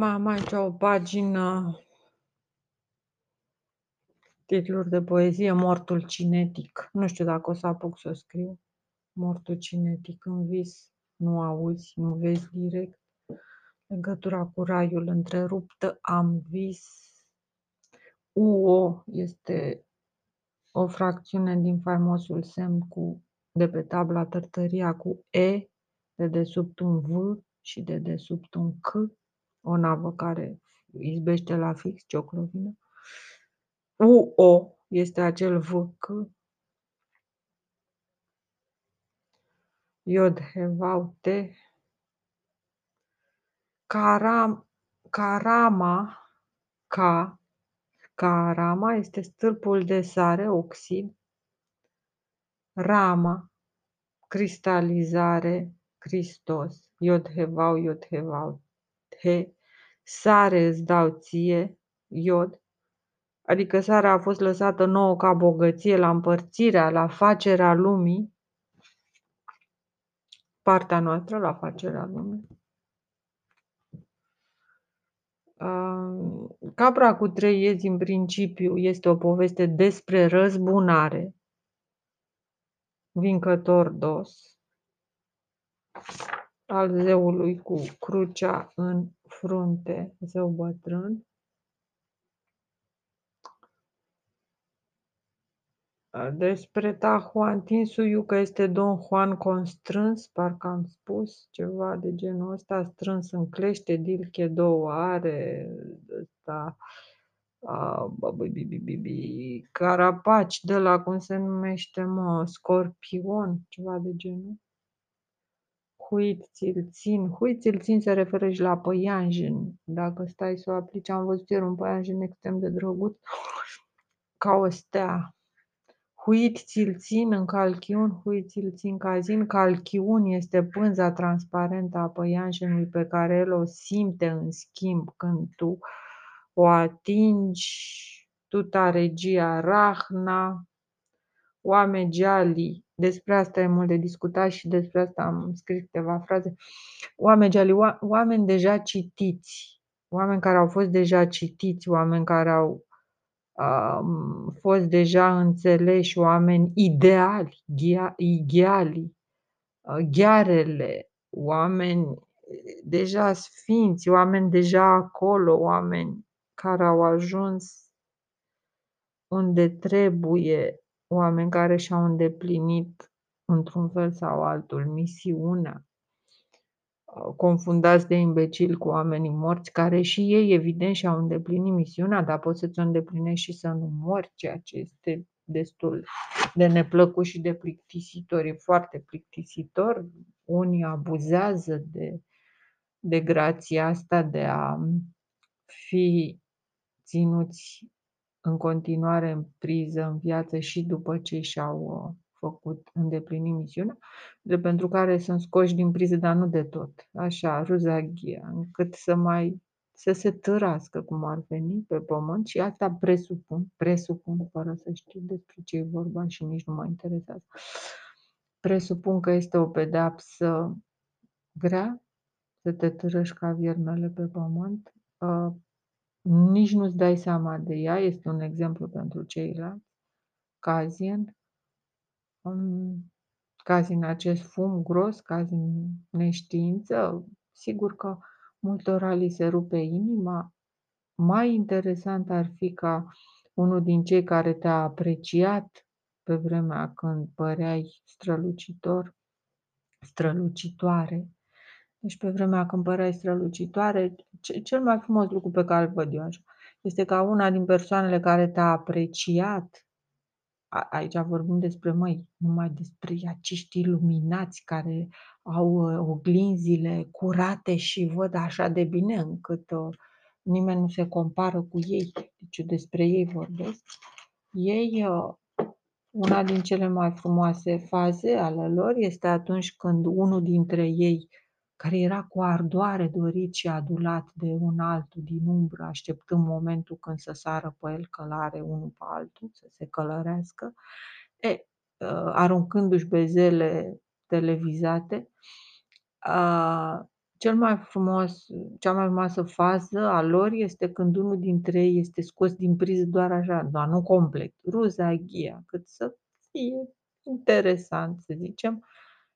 Mai am aici o pagină titluri de poezie, Mortul cinetic. Nu știu dacă o să apuc să o scriu. Mortul cinetic în vis, nu auzi, nu vezi direct. Legătura cu raiul întreruptă, am vis. UO este o fracțiune din faimosul semn cu, de pe tabla tărtăria cu E, de desubt un V și de desubt un C, o navă care izbește la fix cioclovină. UO este acel V, C, Iod, Hevau, T, Caram, Carama, Ca, Carama este stâlpul de sare, oxid, Rama, cristalizare, Hristos, Iod, Hevau, Iod, Hevau, He, sare îți dau ție, Iod, adică sarea a fost lăsată nouă ca bogăție la împărțirea, la facerea lumii, partea noastră la facerea lumii. Capra cu trei iezi în principiu este o poveste despre răzbunare, vincător dos, al zeului cu crucea în frunte, zeu bătrân. Despre Tahuantinsuiu că este Don Juan constrâns, parcă am spus ceva de genul ăsta, strâns în clește, dilche două are, ăsta, carapaci de la, cum se numește, mă, scorpion, ceva de genul. Huit ți-l țin. Huit ți-l țin se referă și la păianjen. Dacă stai să o aplici, am văzut ieri un păianjen extrem de drăguț, ca o stea. Huit ți-l țin în calchiun, huit ți-l țin cazin. Calchiun este pânza transparentă a păianjenului pe care el o simte în schimb când tu o atingi. Tuta regia Rahna, Oamegeali, despre asta e mult de discutat și despre asta am scris câteva fraze. Oamegeali, oameni deja citiți, oameni care au fost deja citiți, oameni care au fost deja înțeleși oameni ideali, ideali, ghearele, oameni deja sfinți, oameni deja acolo, oameni care au ajuns unde trebuie, oameni care și-au îndeplinit într-un fel sau altul misiunea confundați de imbecili cu oamenii morți, care și ei, evident, și-au îndeplinit misiunea, dar poți să-ți o îndeplinești și să nu mori, ceea ce este destul de neplăcut și de plictisitor. E foarte plictisitor. Unii abuzează de, de grația asta de a fi ținuți în continuare în priză, în viață și după ce și-au făcut, îndeplini misiunea, de pentru care sunt scoși din priză, dar nu de tot, așa, ruzaghia, încât să mai să se târască cum ar veni pe pământ și asta presupun, presupun, fără să știu despre ce e vorba și nici nu mă interesează. Presupun că este o pedeapsă grea, să te târăști ca viernele pe pământ, uh, nici nu-ți dai seama de ea, este un exemplu pentru ceilalți, Cazien, cazi în acest fum gros, cazi în neștiință, sigur că multora li se rupe inima. Mai interesant ar fi ca unul din cei care te-a apreciat pe vremea când păreai strălucitor, strălucitoare, deci pe vremea când păreai strălucitoare, cel mai frumos lucru pe care îl văd eu așa, este ca una din persoanele care te-a apreciat aici vorbim despre măi, numai despre acești iluminați care au uh, oglinzile curate și văd așa de bine încât uh, nimeni nu se compară cu ei. Deci despre ei vorbesc. Ei, uh, una din cele mai frumoase faze ale lor este atunci când unul dintre ei care era cu ardoare dorit și adulat de un altul din umbră, așteptând momentul când să sară pe el călare unul pe altul, să se călărească, e, uh, aruncându-și bezele televizate, uh, Cel mai frumos cea mai frumoasă fază a lor este când unul dintre ei este scos din priză doar așa, dar nu complet, ruzaghia, cât să fie interesant, să zicem,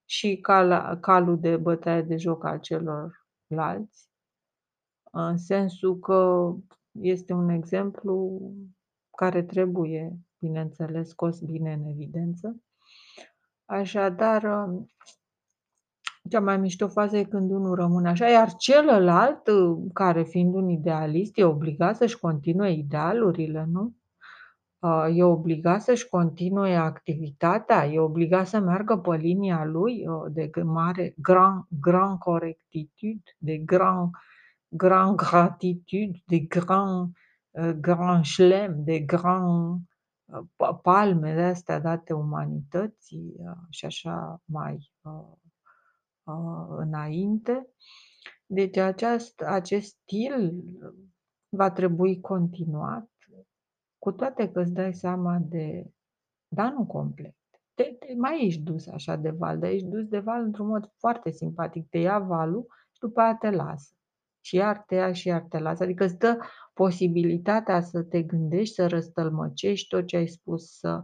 și cala calul de bătaie de joc al celorlalți, în sensul că este un exemplu care trebuie, bineînțeles, scos bine în evidență. Așadar, cea mai mișto fază e când unul rămâne așa, iar celălalt, care fiind un idealist, e obligat să-și continue idealurile, nu? E obligat să-și continue activitatea, e obligat să meargă pe linia lui de mare grand, grand corectitude, de grand, grand gratitude, de grand, grand șlem, de grand palme de astea date umanității și așa mai înainte. Deci aceast, acest stil va trebui continuat cu toate că îți dai seama de da, nu complet. Te, te mai ești dus așa de val, dar ești dus de val într-un mod foarte simpatic. Te ia valul și după aia te lasă. Și iar te ia și iar te lasă. Adică îți dă posibilitatea să te gândești, să răstălmăcești tot ce ai spus, să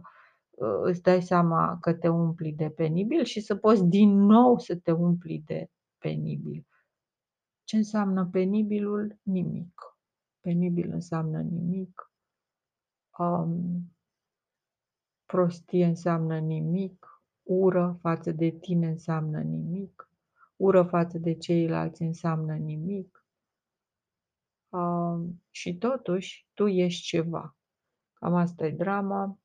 uh, îți dai seama că te umpli de penibil și să poți din nou să te umpli de penibil. Ce înseamnă penibilul? Nimic. Penibil înseamnă nimic um, prostie înseamnă nimic, ură față de tine înseamnă nimic, ură față de ceilalți înseamnă nimic. Um, și totuși, tu ești ceva. Cam asta e drama.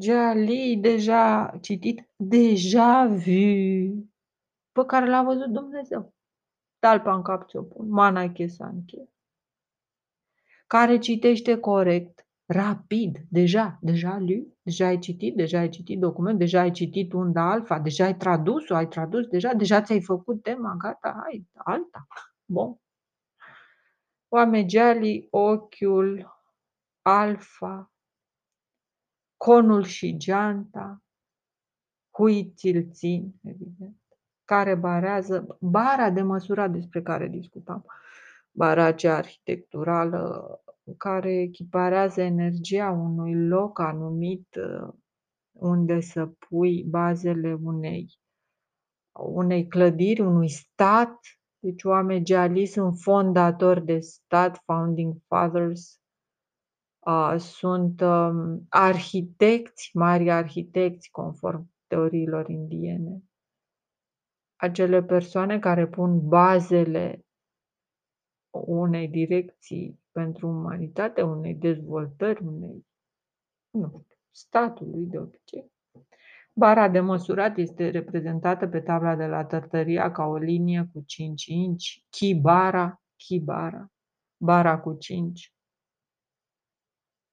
Jali deja citit, deja vu, pe care l-a văzut Dumnezeu. Talpa în cap ți-o pun, mana chesanche care citește corect, rapid, deja, deja lu, deja ai citit, deja ai citit document, deja ai citit unda alfa, deja ai tradus-o, ai tradus deja, deja ți-ai făcut tema, gata, hai, alta. Bun. Oamegealii, ochiul, alfa, conul și geanta, hui ți țin, evident, care barează, bara de măsura despre care discutam baracea arhitecturală care echiparează energia unui loc anumit uh, unde să pui bazele unei, unei clădiri, unui stat. Deci oameni geali sunt fondatori de stat, founding fathers, uh, sunt um, arhitecți, mari arhitecți, conform teoriilor indiene. Acele persoane care pun bazele unei direcții pentru umanitate, unei dezvoltări, unei, nu știu, statului de obicei. Bara de măsurat este reprezentată pe tabla de la Tărtăria ca o linie cu 5 inci, chibara, chibara, bara cu 5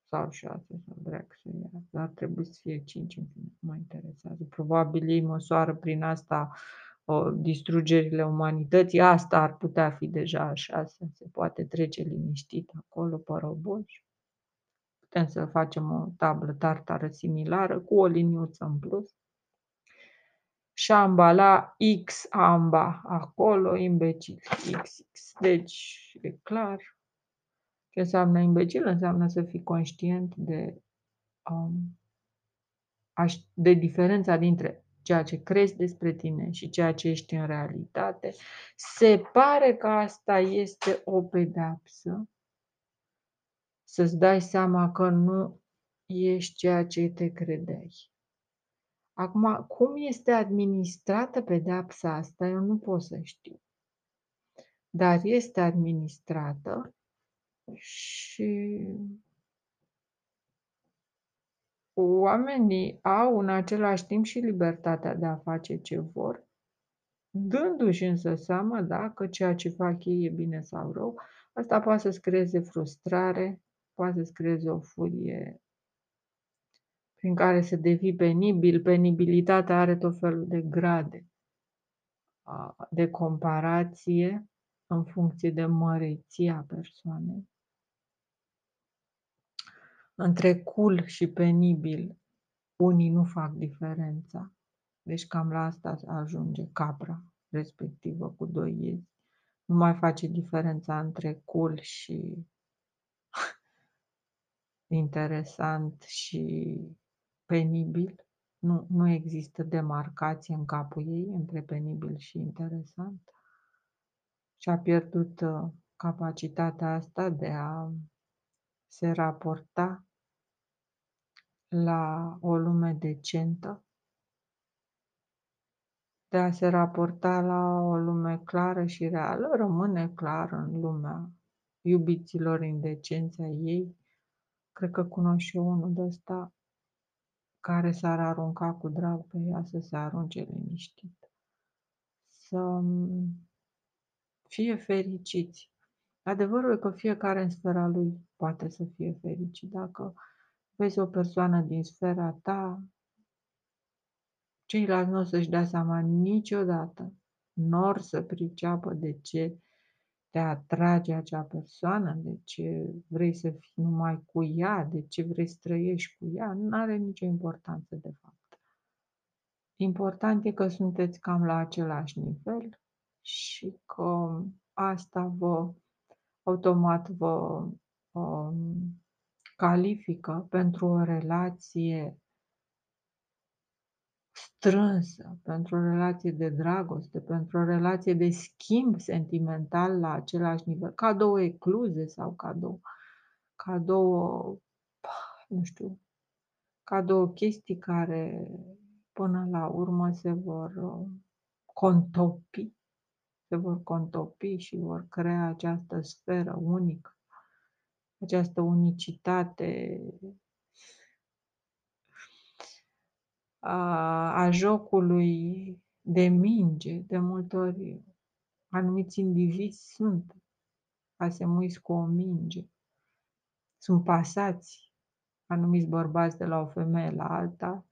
sau 6 sau dreac să ia, dar trebuie să fie 5 în fine, mă interesează. Probabil ei măsoară prin asta distrugerile umanității, asta ar putea fi deja așa, să se poate trece liniștit acolo pe roboși. Putem să facem o tablă tartară similară cu o liniuță în plus. Și ambala X amba acolo, imbecil XX. Deci, e clar. Ce înseamnă imbecil? Înseamnă să fii conștient de, um, de diferența dintre ceea ce crezi despre tine și ceea ce ești în realitate, se pare că asta este o pedeapsă, să-ți dai seama că nu ești ceea ce te credeai. Acum, cum este administrată pedeapsa asta, eu nu pot să știu. Dar este administrată și Oamenii au în același timp și libertatea de a face ce vor, dându-și însă seama dacă ceea ce fac ei e bine sau rău. Asta poate să-ți creeze frustrare, poate să-ți creeze o furie prin care să devii penibil. Penibilitatea are tot felul de grade de comparație în funcție de măreția persoanei între cool și penibil, unii nu fac diferența. Deci cam la asta ajunge capra. respectivă cu doi iezi. Nu mai face diferența între cool și interesant și penibil. Nu, nu există demarcație în capul ei între penibil și interesant. Și a pierdut uh, capacitatea asta de a se raporta la o lume decentă, de a se raporta la o lume clară și reală, rămâne clar în lumea iubiților indecenței ei. Cred că cunosc și eu unul de ăsta care s-ar arunca cu drag pe ea să se arunce liniștit. Să fie fericiți. Adevărul e că fiecare în sfera lui poate să fie fericit. Dacă vezi o persoană din sfera ta, ceilalți nu o să-și dea seama niciodată, nor să priceapă de ce te atrage acea persoană, de ce vrei să fii numai cu ea, de ce vrei să trăiești cu ea, nu are nicio importanță de fapt. Important e că sunteți cam la același nivel și că asta vă automat vă um, califică pentru o relație strânsă, pentru o relație de dragoste, pentru o relație de schimb sentimental la același nivel, ca două ecluze sau ca două, ca două, nu știu, ca două chestii care până la urmă se vor uh, contopi, se vor contopi și vor crea această sferă unică, această unicitate a, a jocului de minge, de multe ori anumiți indivizi sunt asemuiți cu o minge, sunt pasați anumiți bărbați de la o femeie la alta,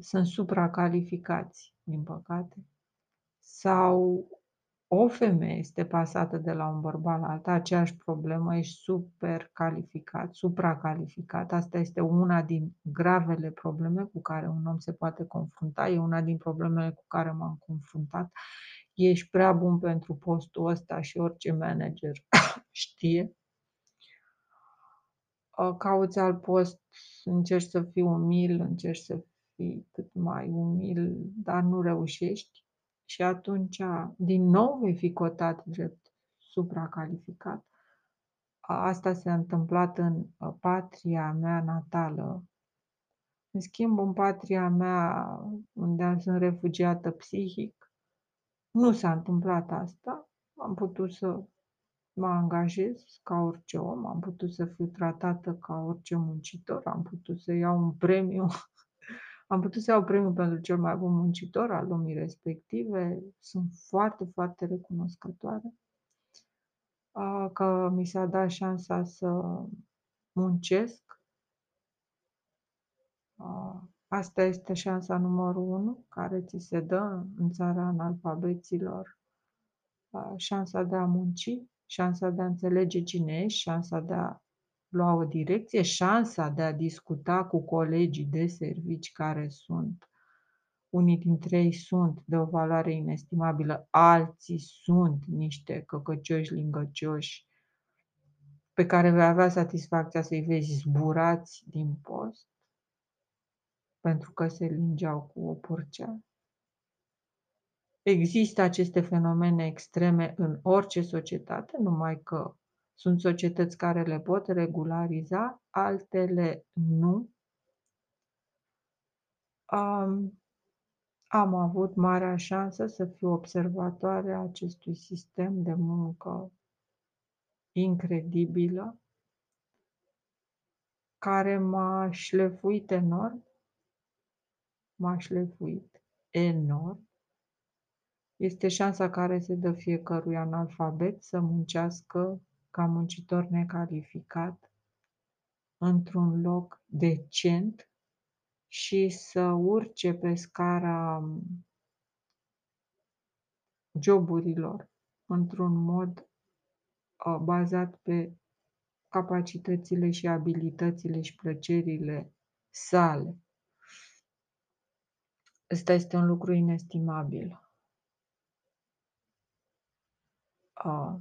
sunt supracalificați, din păcate, sau o femeie este pasată de la un bărbat la alta, aceeași problemă, ești super calificat, supracalificat. Asta este una din gravele probleme cu care un om se poate confrunta. E una din problemele cu care m-am confruntat. Ești prea bun pentru postul ăsta și orice manager știe. Cauți alt post, încerci să fii umil, încerci să fii cât mai umil, dar nu reușești și atunci din nou vei fi cotat drept supracalificat. Asta s-a întâmplat în uh, patria mea natală. În schimb, în patria mea, unde sunt refugiată psihic, nu s-a întâmplat asta. Am putut să mă angajez ca orice om, am putut să fiu tratată ca orice muncitor, am putut să iau un premiu am putut să iau premiul pentru cel mai bun muncitor al lumii respective. Sunt foarte, foarte recunoscătoare că mi s-a dat șansa să muncesc. Asta este șansa numărul unu care ți se dă în țara analfabeților. Șansa de a munci, șansa de a înțelege cine ești, șansa de a lua o direcție, șansa de a discuta cu colegii de servici care sunt, unii dintre ei sunt de o valoare inestimabilă, alții sunt niște căcăcioși lingăcioși pe care vei avea satisfacția să-i vezi zburați din post pentru că se lingeau cu o porcea. Există aceste fenomene extreme în orice societate, numai că sunt societăți care le pot regulariza, altele nu. Am, am avut marea șansă să fiu observatoare a acestui sistem de muncă incredibilă, care m-a șlefuit enorm, m-a șlefuit enorm. Este șansa care se dă fiecărui analfabet să muncească ca muncitor necalificat într-un loc decent și să urce pe scara joburilor într-un mod uh, bazat pe capacitățile și abilitățile și plăcerile sale. Ăsta este un lucru inestimabil. A,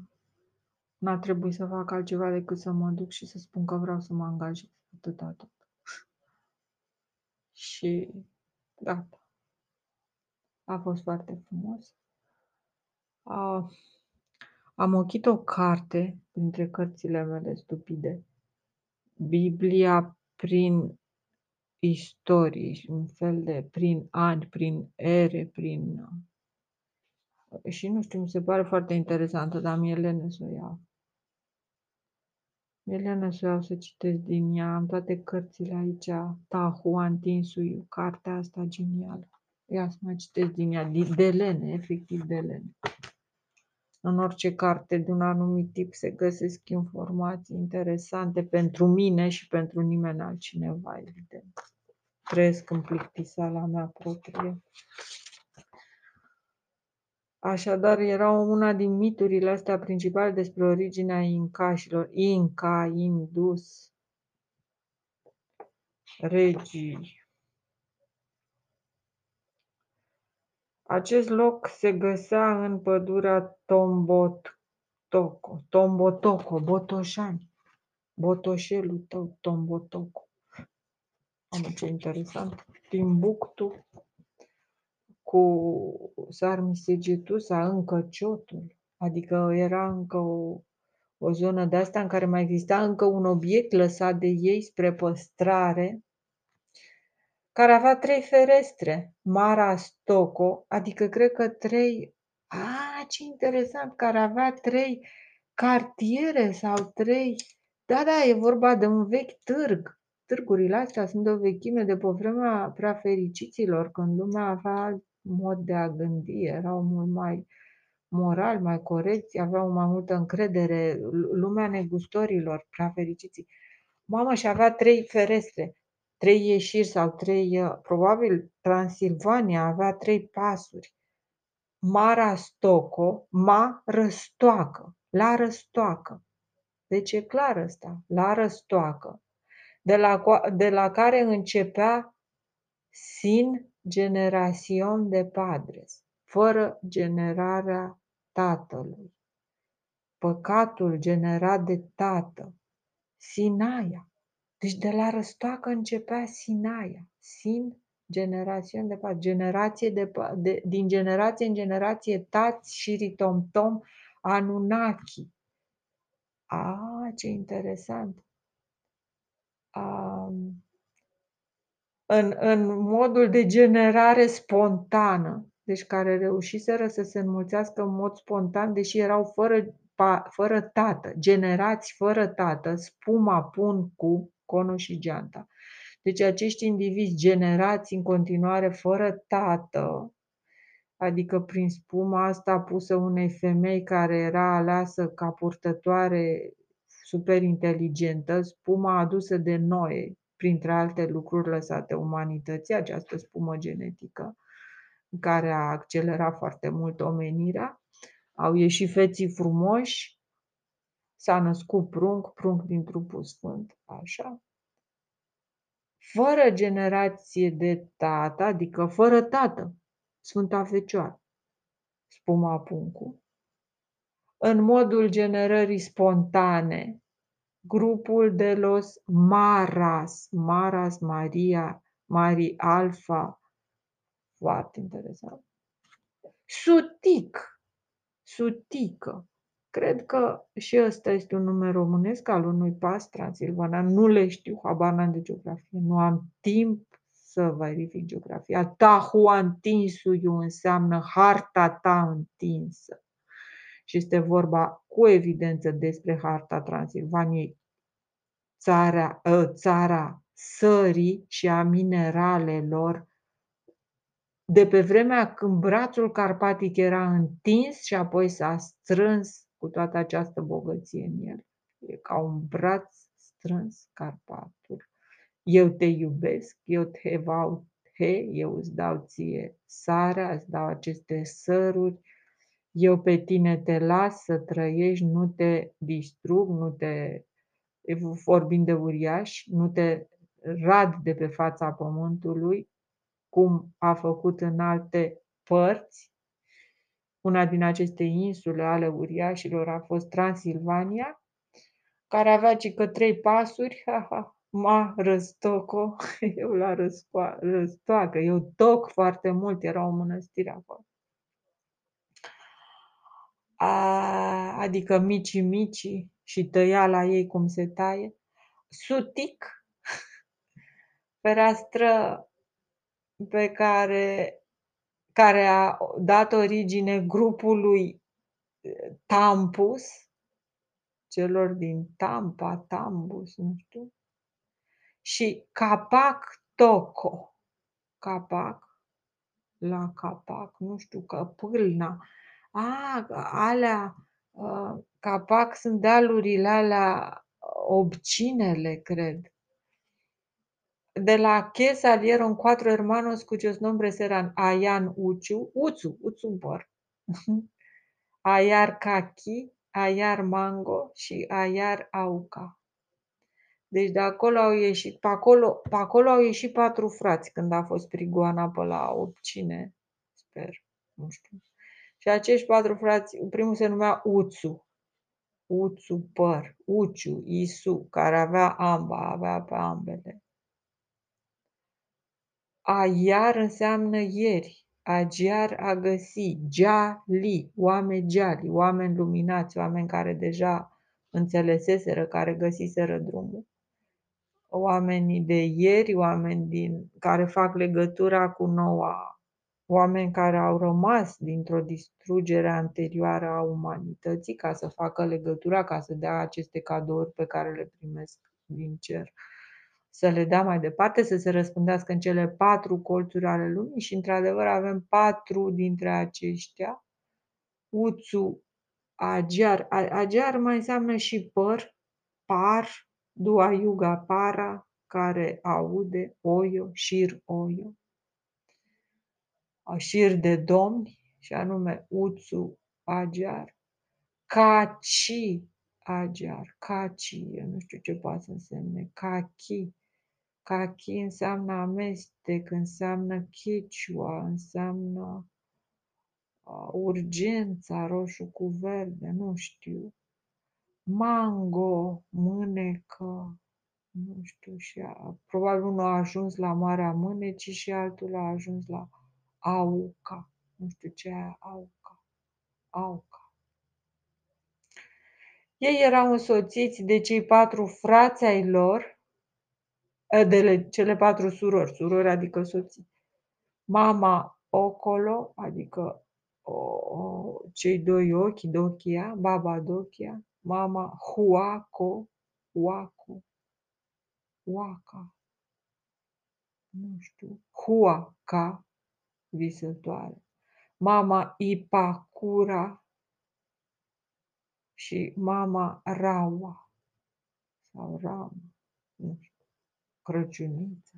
n-a trebuit să fac altceva decât să mă duc și să spun că vreau să mă angajez. Atâta tot. Și gata. A fost foarte frumos. A, am ochit o carte printre cărțile mele stupide. Biblia prin istorii, un fel de prin ani, prin ere, prin... Și nu știu, mi se pare foarte interesantă, dar mi-e lene să o iau. Mi-e lene să o iau să citesc din ea, am toate cărțile aici, Tahu Tinsuiu, cartea asta genială. Ia să mai citesc din ea, de lene, efectiv de lene. În orice carte de un anumit tip se găsesc informații interesante pentru mine și pentru nimeni altcineva, evident. Trăiesc în plictiseala mea proprie. Așadar, era una din miturile astea principale despre originea incașilor. Inca, Indus, regii. Acest loc se găsea în pădurea Tombotoco, Tombotoco, Botoșani, Botoșelul tău, Tombotoco. Am ce interesant. Timbuktu cu Sarmisegetusa, încă ciotul. Adică era încă o, o zonă de asta în care mai exista încă un obiect lăsat de ei spre păstrare care avea trei ferestre, Mara Stoco, adică cred că trei, a, ce interesant, care avea trei cartiere sau trei, da, da, e vorba de un vechi târg. Târgurile astea sunt de o vechime de pe vremea prea fericiților, când lumea avea alt mod de a gândi, erau mult mai moral, mai corecți, aveau mai multă încredere, lumea negustorilor, prea fericiții. Mamă, și avea trei ferestre trei ieșiri sau trei, uh, probabil Transilvania avea trei pasuri. Mara Stoco, ma răstoacă, la răstoacă. Deci e clar ăsta, la răstoacă, de la, de la care începea sin generațion de padres, fără generarea tatălui. Păcatul generat de tată, Sinaia, deci de la răstoacă începea Sinaia, Sin, generație de pat, generație de, de, din generație în generație, tați și ritomtom, Anunnaki. A, ce interesant! A, în, în modul de generare spontană, deci care reușiseră să se înmulțească în mod spontan, deși erau fără, pa, fără tată, generați fără tată, spuma pun cu conul și geanta. Deci acești indivizi generați în continuare fără tată, adică prin spuma asta pusă unei femei care era aleasă ca purtătoare super inteligentă, spuma adusă de noi, printre alte lucruri lăsate umanității, această spumă genetică, care a accelerat foarte mult omenirea. Au ieșit feții frumoși, S-a născut prunc, prunc din trupul sfânt, așa. Fără generație de tată, adică fără tată, Sfânta Fecioară, spuma puncu. În modul generării spontane, grupul de los Maras, Maras Maria, Mari Alfa, foarte interesant. Sutic, sutică, Cred că și ăsta este un nume românesc al unui pas transilvanean. Nu le știu, habar n-am de geografie. Nu am timp să verific geografia. Tahu întinsuiu înseamnă harta ta întinsă. Și este vorba cu evidență despre harta Transilvaniei, țara, ă, țara sării și a mineralelor de pe vremea când brațul carpatic era întins și apoi s-a strâns cu toată această bogăție în el. E ca un braț strâns Carpatul. Eu te iubesc, eu te vau he, eu îți dau ție sarea, îți dau aceste săruri, eu pe tine te las să trăiești, nu te distrug, nu te, vorbind de uriaș, nu te rad de pe fața pământului, cum a făcut în alte părți, una din aceste insule ale uriașilor a fost Transilvania, care avea cică trei pasuri, ha, ha, ma răstoco, eu la răscoa, răstoacă, eu toc foarte mult, era o mănăstire acolo. A, adică mici mici și tăia la ei cum se taie. Sutic, fereastră pe care, care a dat origine grupului Tampus, celor din Tampa, Tambus, nu știu, și Capac Toco, Capac, la Capac, nu știu, că pâlna, a, alea, uh, Capac sunt dealurile alea, obcinele, cred. De la che salieron cuatro hermanos cuyos nombres eran Ayan Uciu, Uțu, Uțu Bor, Ayar Kaki, Ayar Mango și Ayar Auca. Deci de acolo au ieșit, pe acolo, pe acolo au ieșit patru frați când a fost prigoana pe la Opcine, sper, nu știu. Și acești patru frați, primul se numea Uțu, Uțu Păr, Uciu, Isu, care avea amba, avea pe ambele. Aiar înseamnă ieri, agiar a găsi, geali, oameni geali, oameni luminați, oameni care deja înțeleseseră, care găsiseră drumul. Oamenii de ieri, oameni din, care fac legătura cu noua, oameni care au rămas dintr-o distrugere anterioară a umanității ca să facă legătura, ca să dea aceste cadouri pe care le primesc din cer să le dea mai departe, să se răspândească în cele patru colțuri ale lumii și, într-adevăr, avem patru dintre aceștia. Uțu, agiar. Agiar mai înseamnă și păr, par, dua yuga para, care aude, oio, șir, oio. Șir de domni, și anume Uțu, agiar. Caci, agiar, caci, eu nu știu ce poate să însemne, cachi, Kaki înseamnă amestec, înseamnă Quechua, înseamnă uh, urgența, roșu cu verde, nu știu. Mango, mânecă, nu știu, și a, probabil unul a ajuns la Marea Mânecii și altul a ajuns la Auca. Nu știu ce e Auca. Auca. Ei erau însoțiți de cei patru frați ai lor, de cele patru surori, surori adică soții. Mama Ocolo, adică o, o, cei doi ochi, Dochia, baba Dochia, mama Huaco, Huaco, Huaca, nu știu, Huaca, visătoare, mama Ipacura și mama Raua sau Rama, nu știu. Crăciuniță.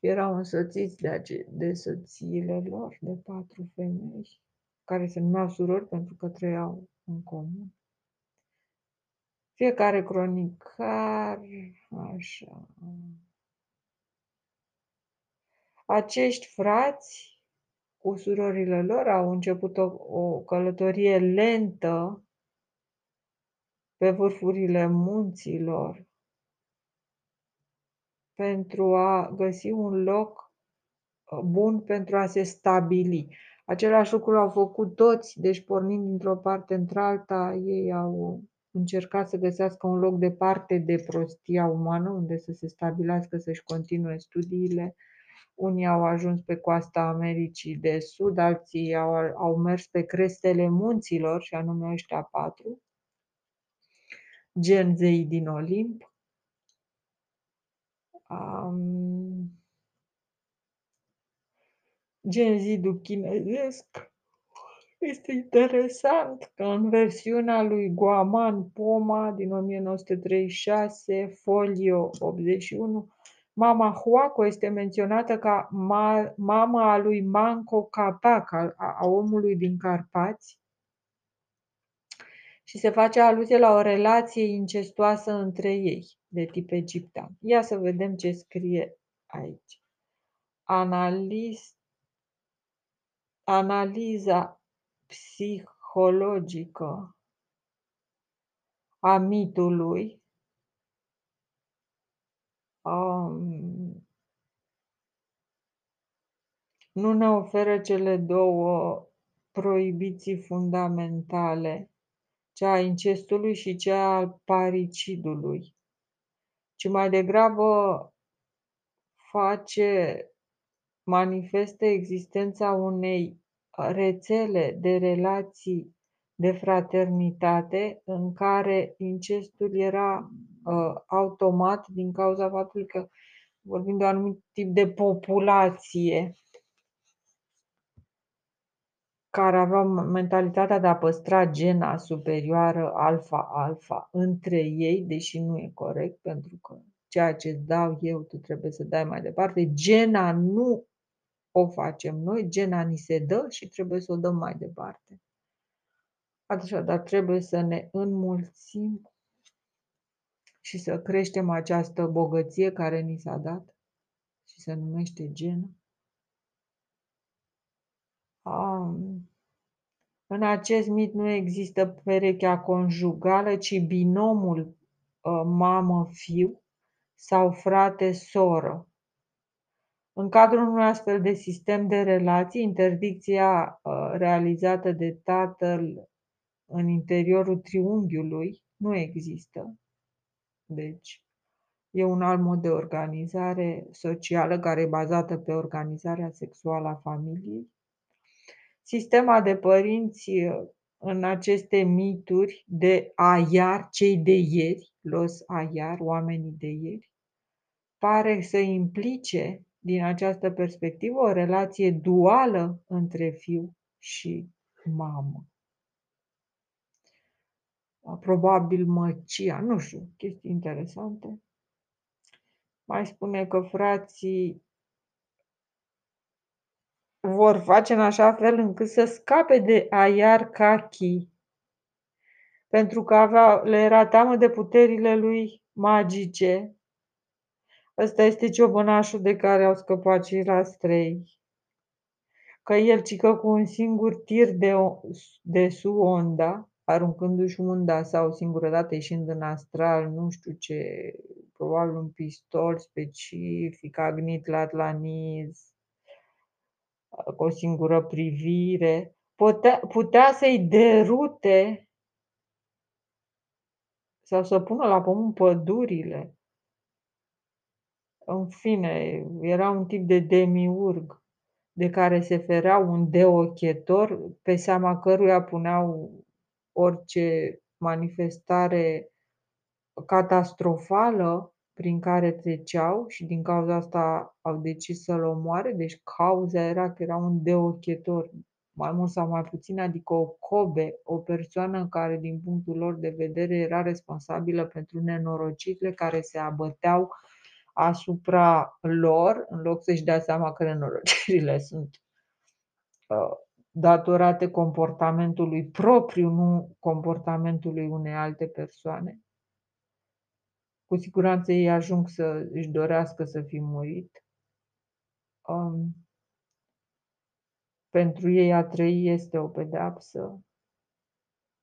Erau însoțiți de, ace- de soțiile lor, de patru femei, care se numeau surori pentru că trăiau în comun. Fiecare cronicar, așa. Acești frați cu surorile lor au început o, o călătorie lentă pe vârfurile munților pentru a găsi un loc uh, bun pentru a se stabili. Același lucru au făcut toți, deci pornind dintr-o parte într-alta, ei au încercat să găsească un loc departe de prostia umană, unde să se stabilească, să-și continue studiile. Unii au ajuns pe coasta Americii de Sud, alții au, au mers pe crestele munților, și anume ăștia patru, gen zei din Olimp, um, gen zidul chinezesc. Este interesant că în versiunea lui Guaman Poma din 1936, folio 81, mama Huaco este menționată ca ma, mama a lui Manco Capac, a, a omului din Carpați, și se face aluzie la o relație incestuoasă între ei, de tip egiptean. Ia să vedem ce scrie aici. Analist analiza psihologică a mitului um, nu ne oferă cele două proibiții fundamentale, cea a incestului și cea al paricidului, ci mai degrabă face, manifestă existența unei rețele de relații de fraternitate în care incestul era uh, automat din cauza faptului că vorbim de un anumit tip de populație care aveau mentalitatea de a păstra gena superioară alfa-alfa între ei, deși nu e corect, pentru că ceea ce îți dau eu, tu trebuie să dai mai departe. Gena nu o facem noi, gena ni se dă și trebuie să o dăm mai departe. Așadar, trebuie să ne înmulțim și să creștem această bogăție care ni s-a dat și se numește genă. Um, în acest mit nu există perechea conjugală, ci binomul uh, mamă-fiu sau frate-soră. În cadrul unui astfel de sistem de relații, interdicția uh, realizată de tatăl în interiorul triunghiului nu există. Deci, e un alt mod de organizare socială care e bazată pe organizarea sexuală a familiei. Sistema de părinți în aceste mituri de aiar, cei de ieri, los aiar, oamenii de ieri, pare să implice din această perspectivă o relație duală între fiu și mamă. Probabil măcia, nu știu, chestii interesante. Mai spune că frații vor face în așa fel încât să scape de Ayar Kaki, pentru că avea, le era teamă de puterile lui magice. Ăsta este ciobănașul de care au scăpat și rastrei. Că el cică cu un singur tir de, de suonda, aruncându-și unda sau o singură dată ieșind în astral, nu știu ce, probabil un pistol specific, agnit la Atlaniz, cu o singură privire, putea, putea să-i derute sau să pună la pământ pădurile. În fine, era un tip de demiurg de care se ferea un deochetor, pe seama căruia puneau orice manifestare catastrofală prin care treceau și din cauza asta au decis să-l omoare. Deci cauza era că era un deochetor, mai mult sau mai puțin, adică o cobe, o persoană care din punctul lor de vedere era responsabilă pentru nenorocirile care se abăteau asupra lor, în loc să-și dea seama că nenorocirile sunt uh, datorate comportamentului propriu, nu comportamentului unei alte persoane. Cu siguranță ei ajung să își dorească să fi murit. Um, pentru ei a trăi este o pedeapsă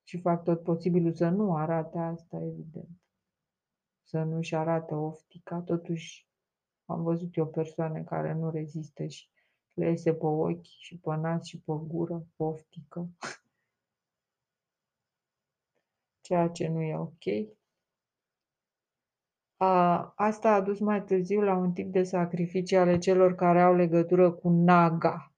și fac tot posibilul să nu arate asta, evident. Să nu-și arate oftica. Totuși, am văzut eu persoane care nu rezistă și le iese pe ochi și pe nas și pe gură, oftică. Ceea ce nu e ok. Asta a dus mai târziu la un tip de sacrificii ale celor care au legătură cu Naga.